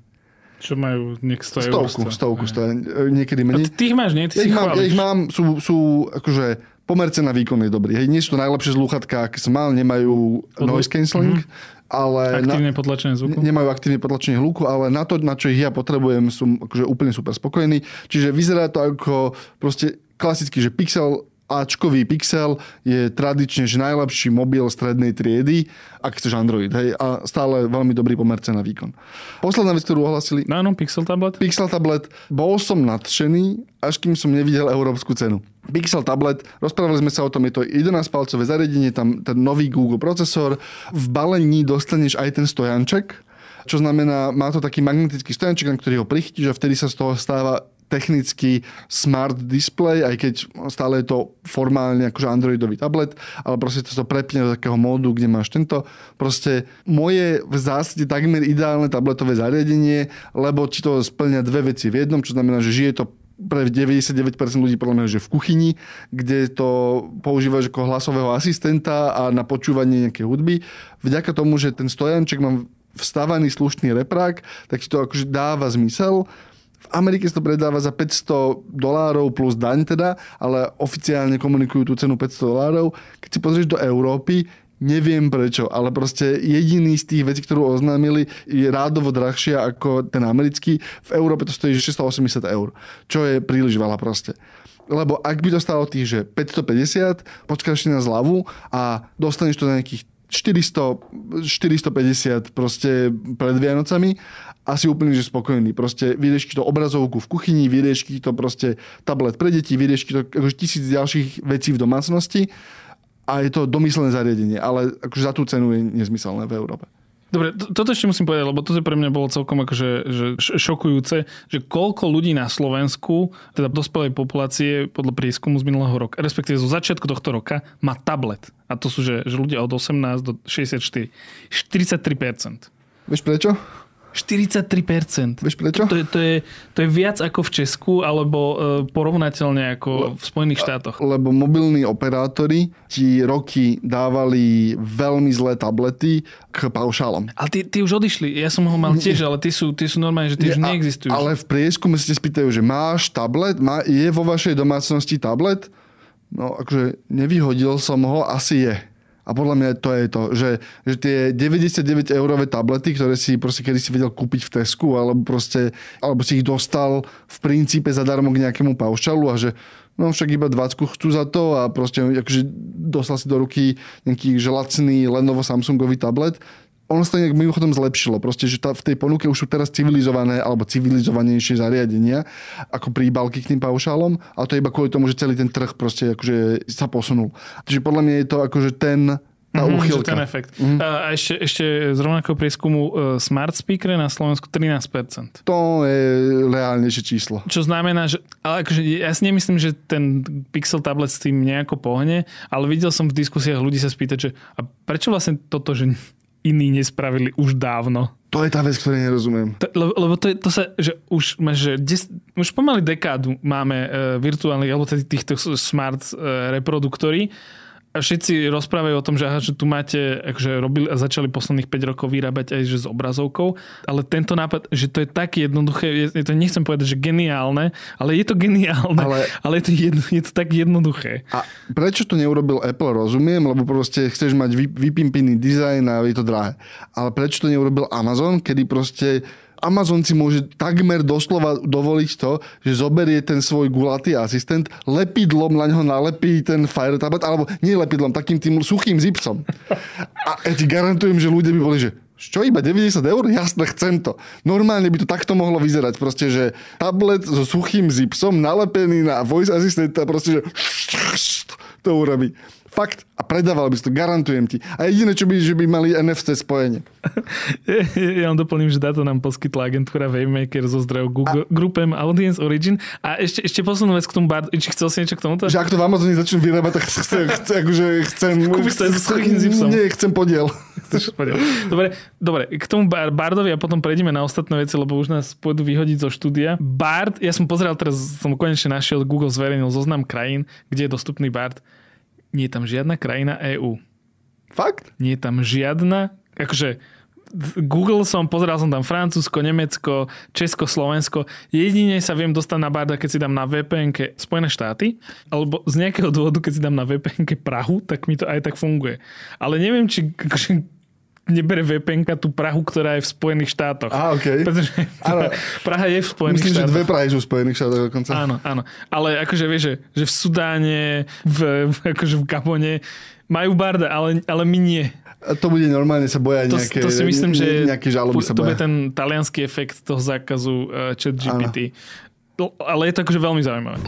Čo majú nech 100 stovku, eur. Stovku, stovku, niekedy menej. A ty ich máš, nie? Ty ja, si ich mám, ja ich mám, sú, sú akože pomer na výkon je dobrý. Hej, nie sú to najlepšie zlúchatka, aké som mal, nemajú Podľa... noise cancelling, mm-hmm. ale Aktívne potlačenie zvuku? Ne, nemajú aktívne potlačenie hluku, ale na to, na čo ich ja potrebujem, som akože úplne super spokojný. Čiže vyzerá to ako proste klasicky, že Pixel Ačkový Pixel je tradične že najlepší mobil strednej triedy, ak chceš Android, hej, a stále veľmi dobrý pomer na výkon. Posledná vec, ktorú ohlasili... No, no, Pixel tablet. Pixel tablet. Bol som nadšený, až kým som nevidel európsku cenu. Pixel tablet, rozprávali sme sa o tom, je to 11-palcové zariadenie, tam ten nový Google procesor. V balení dostaneš aj ten stojanček, čo znamená, má to taký magnetický stojanček, na ktorý ho prichytíš a vtedy sa z toho stáva technicky smart display, aj keď stále je to formálne akože Androidový tablet, ale proste to, to prepne do takého módu, kde máš tento. Proste moje v zásade takmer ideálne tabletové zariadenie, lebo ti to splňa dve veci v jednom, čo znamená, že žije to pre 99% ľudí podľa mňa, že v kuchyni, kde to používaš ako hlasového asistenta a na počúvanie nejakej hudby. Vďaka tomu, že ten stojanček mám vstávaný slušný reprák, tak ti to akože dáva zmysel. Amerike sa to predáva za 500 dolárov plus daň teda, ale oficiálne komunikujú tú cenu 500 dolárov. Keď si pozrieš do Európy, neviem prečo, ale proste jediný z tých vecí, ktorú oznámili, je rádovo drahšia ako ten americký. V Európe to stojí 680 eur, čo je príliš veľa proste lebo ak by to stalo tých, že 550, počkáš si na zľavu a dostaneš to na nejakých 400, 450 proste pred Vianocami asi úplne že spokojný. Proste vyrieši to obrazovku v kuchyni, vyrieši to proste tablet pre deti, vyrieši to akože tisíc ďalších vecí v domácnosti a je to domyslené zariadenie, ale akože za tú cenu je nezmyselné v Európe. Dobre, to, toto ešte musím povedať, lebo toto pre mňa bolo celkom akože, že šokujúce, že koľko ľudí na Slovensku, teda dospelej populácie podľa prieskumu z minulého roka, respektíve zo začiatku tohto roka, má tablet. A to sú, že, že ľudia od 18 do 64. 43%. Vieš prečo? 43%. Vieš prečo? To, je, to, je, to je viac ako v Česku, alebo e, porovnateľne ako Le, v Spojených štátoch. Lebo mobilní operátori ti roky dávali veľmi zlé tablety k paušálom. Ale ty, ty už odišli. Ja som ho mal tiež, ale ty sú, ty sú normálne, že ty Nie, už neexistujú. Ale v prieskume si spýtajú, že máš tablet? Má, je vo vašej domácnosti tablet? No, akože nevyhodil som ho, asi je. A podľa mňa to je to, že, že tie 99 eurové tablety, ktoré si proste kedy si vedel kúpiť v Tesku, alebo proste, alebo si ich dostal v princípe zadarmo k nejakému paušalu a že no však iba 20 chcú za to a proste akože dostal si do ruky nejaký želacný Lenovo Samsungový tablet, ono sa to nejak mimochodom zlepšilo. Proste, že tá, v tej ponuke už sú teraz civilizované alebo civilizovanejšie zariadenia ako príbalky k tým paušálom, ale to je iba kvôli tomu, že celý ten trh proste akože sa posunul. Takže podľa mňa je to akože ten tá mm-hmm, ten efekt. Mm-hmm. A ešte, ešte z rovnakého prieskumu e, smart speaker na Slovensku 13%. To je reálnejšie číslo. Čo znamená, že ale akože ja si nemyslím, že ten Pixel tablet s tým nejako pohne, ale videl som v diskusiách ľudí sa spýtať, že a prečo vlastne toto, že iní nespravili už dávno. To je tá vec, ktorej nerozumiem. To, lebo, lebo to, je, to sa, že už, že des, už pomaly dekádu máme uh, virtuálnych, alebo týchto smart uh, reproduktory všetci rozprávajú o tom, že, aha, že tu máte, akože robili a začali posledných 5 rokov vyrábať aj že s obrazovkou, ale tento nápad, že to je tak jednoduché, je, je to, nechcem povedať, že geniálne, ale je to geniálne, ale, ale je, to jedno, je to tak jednoduché. A prečo to neurobil Apple, rozumiem, lebo proste chceš mať vypimpený dizajn a je to drahé. Ale prečo to neurobil Amazon, kedy proste Amazon si môže takmer doslova dovoliť to, že zoberie ten svoj gulatý asistent, lepidlom na ňo nalepí ten Fire Tablet, alebo nie lepidlom, takým tým suchým zipsom. A ja ti garantujem, že ľudia by boli, že čo iba 90 eur? Jasne, chcem to. Normálne by to takto mohlo vyzerať. Proste, že tablet so suchým zipsom nalepený na voice asistenta, proste, že to urobí. Fakt. A predával by si to, garantujem ti. A jediné, čo by, že by mali NFC spojenie. (laughs) ja vám doplním, že dáto nám poskytla agentúra Waymaker zo zdrojov Google, a... Grupem Audience Origin. A ešte, ešte poslednú vec k tomu Bard, či chcel si niečo k tomuto? Že ak to v Amazone začnú vyrábať, tak chcem, chcem, akože chcem... Kúpiš to aj so zipsom. Nie, chcem podiel. Dobre, dobre, k tomu Bardovi a potom prejdeme na ostatné veci, lebo už nás pôjdu vyhodiť zo štúdia. Bard, ja som pozeral teraz, som konečne našiel, Google zverejnil zoznam krajín, kde je dostupný Bard nie je tam žiadna krajina EÚ. Fakt? Nie je tam žiadna, akože Google som, pozeral som tam Francúzsko, Nemecko, Česko, Slovensko. Jedine sa viem dostať na Barda, keď si dám na vpn Spojené štáty, alebo z nejakého dôvodu, keď si dám na vpn Prahu, tak mi to aj tak funguje. Ale neviem, či akože, nebere vpn tú Prahu, ktorá je v Spojených štátoch. Á, okay. Pretože Áno. (laughs) Praha je v Spojených Myslím, že štátoch. dve Prahy sú v Spojených štátoch dokonca. Áno, áno. Ale akože vieš, že, že v Sudáne, v, v, akože v Gabone majú barda, ale, ale my nie. A to bude normálne sa boja To, nejaké, to si myslím, že nejaké žaloby sa to bude ten talianský efekt toho zákazu uh, chat GPT. No, ale je to akože veľmi zaujímavé.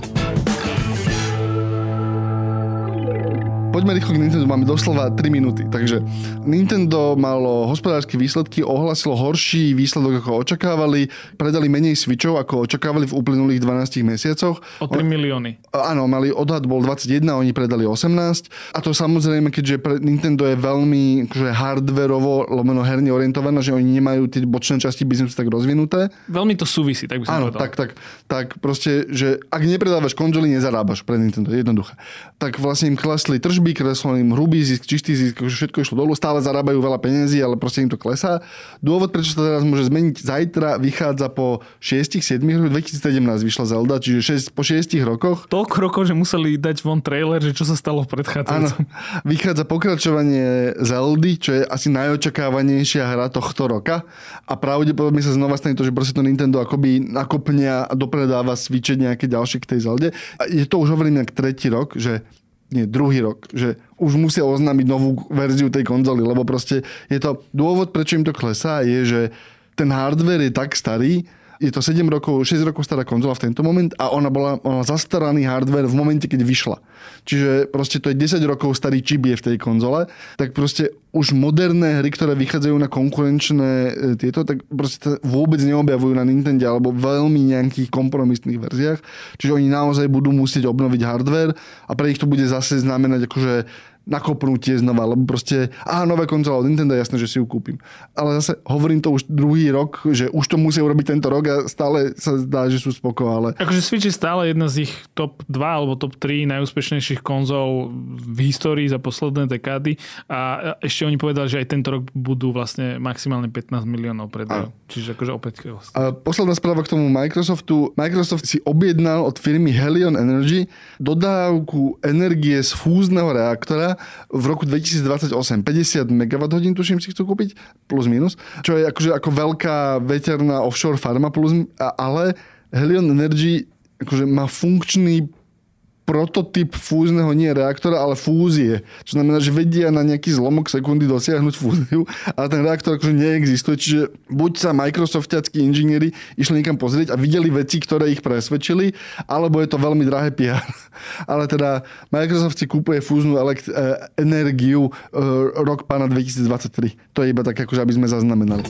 Poďme rýchlo k Nintendo, máme doslova 3 minúty. Takže Nintendo malo hospodárske výsledky, ohlasilo horší výsledok ako očakávali, predali menej Switchov ako očakávali v uplynulých 12 mesiacoch. O 3 milióny. Áno, mali odhad bol 21, oni predali 18. A to samozrejme, keďže pre Nintendo je veľmi akože hardverovo, lomeno herne orientované, že oni nemajú tie bočné časti biznesu tak rozvinuté. Veľmi to súvisí, tak by som Áno, povedal. tak, tak, tak proste, že ak nepredávaš konzoly, nezarábaš pre Nintendo, jednoduché. Tak vlastne im klesli tržby, klesol im hrubý zisk, čistý zisk, akože všetko išlo dolu, stále zarábajú veľa peniazí, ale proste im to klesá. Dôvod, prečo sa teraz môže zmeniť, zajtra vychádza po 6-7 rokoch, 2017 vyšla Zelda, čiže 6, po 6 rokoch Toľko rokov, že museli dať von trailer, že čo sa stalo v Áno, predchádzajúcom. vychádza pokračovanie Zeldy, čo je asi najočakávanejšia hra tohto roka a pravdepodobne sa znova stane to, že proste to Nintendo akoby nakopne a dopredáva Switche nejaké ďalšie k tej Zelde. A je to už hovorím nejak tretí rok, že nie, druhý rok, že už musia oznámiť novú verziu tej konzoly, lebo proste je to dôvod, prečo im to klesá, je, že ten hardware je tak starý, je to 7 rokov, 6 rokov stará konzola v tento moment a ona bola, ona zastaraný hardware v momente, keď vyšla. Čiže proste to je 10 rokov starý čip je v tej konzole, tak proste už moderné hry, ktoré vychádzajú na konkurenčné e, tieto, tak proste vôbec neobjavujú na Nintendo alebo veľmi nejakých kompromisných verziách. Čiže oni naozaj budú musieť obnoviť hardware a pre nich to bude zase znamenať akože nakopnutie znova, lebo proste, aha, nové konzola od Nintendo, jasné, že si ju kúpim. Ale zase hovorím to už druhý rok, že už to musia urobiť tento rok a stále sa zdá, že sú spoko, ale Akože Switch je stále jedna z ich top 2 alebo top 3 najúspešnejších konzol v histórii za posledné dekády a ešte oni povedali, že aj tento rok budú vlastne maximálne 15 miliónov predajov. Čiže akože opäť A posledná správa k tomu Microsoftu. Microsoft si objednal od firmy Helion Energy dodávku energie z fúzneho reaktora v roku 2028. 50 MWh tuším si chcú kúpiť, plus minus, čo je akože ako veľká veterná offshore farma, plus, ale Helion Energy akože má funkčný prototyp fúzneho nie reaktora, ale fúzie. Čo znamená, že vedia na nejaký zlomok sekundy dosiahnuť fúziu, ale ten reaktor akože neexistuje. Čiže buď sa Microsoftiackí inžinieri išli niekam pozrieť a videli veci, ktoré ich presvedčili, alebo je to veľmi drahé PR. (laughs) Ale teda Microsoft si kúpuje fúznu elekt- e, energiu e, rok pána 2023. To je iba tak, akože aby sme zaznamenali.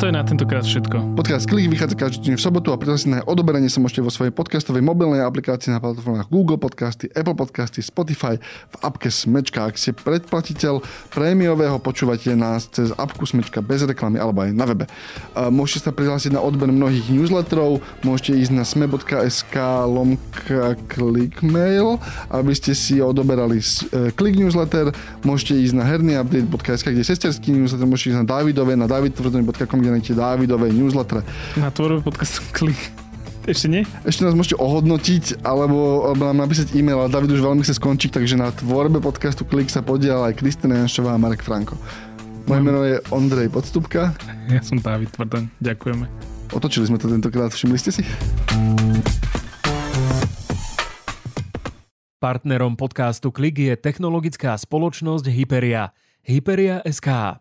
To je na tentokrát všetko. Podcast Klik vychádza každý deň v sobotu a prihlásiť na odoberanie sa môžete vo svojej podcastovej mobilnej aplikácii na platformách Google Podcasty, Apple Podcasty, Spotify, v apke Smečka. Ak ste predplatiteľ prémiového, počúvate nás cez apku Smečka bez reklamy alebo aj na webe. Môžete sa prihlásiť na odber mnohých newsletterov, môžete ísť na sme.sk lomka klikmail, aby ste si odoberali e, klik newsletter, môžete ísť na herný update.sk, kde sesterský newsletter, môžete ísť na Davidove, na davidtvrdony.com, kde nájdete Davidové newsletter. Na tvorbe podcastu Klik. Ešte nie? Ešte nás môžete ohodnotiť alebo, alebo nám napísať e-mail, ale David už veľmi chce skončiť, takže na tvorbe podcastu Klik sa podiela aj Kristina Janšová a Marek Franko. Moje meno je Ondrej Podstupka. Ja som Dávid Tvrdoň. Ďakujeme. Otočili sme to tentokrát, všimli ste si? Partnerom podcastu Klik je technologická spoločnosť Hyperia. Hyperia SK.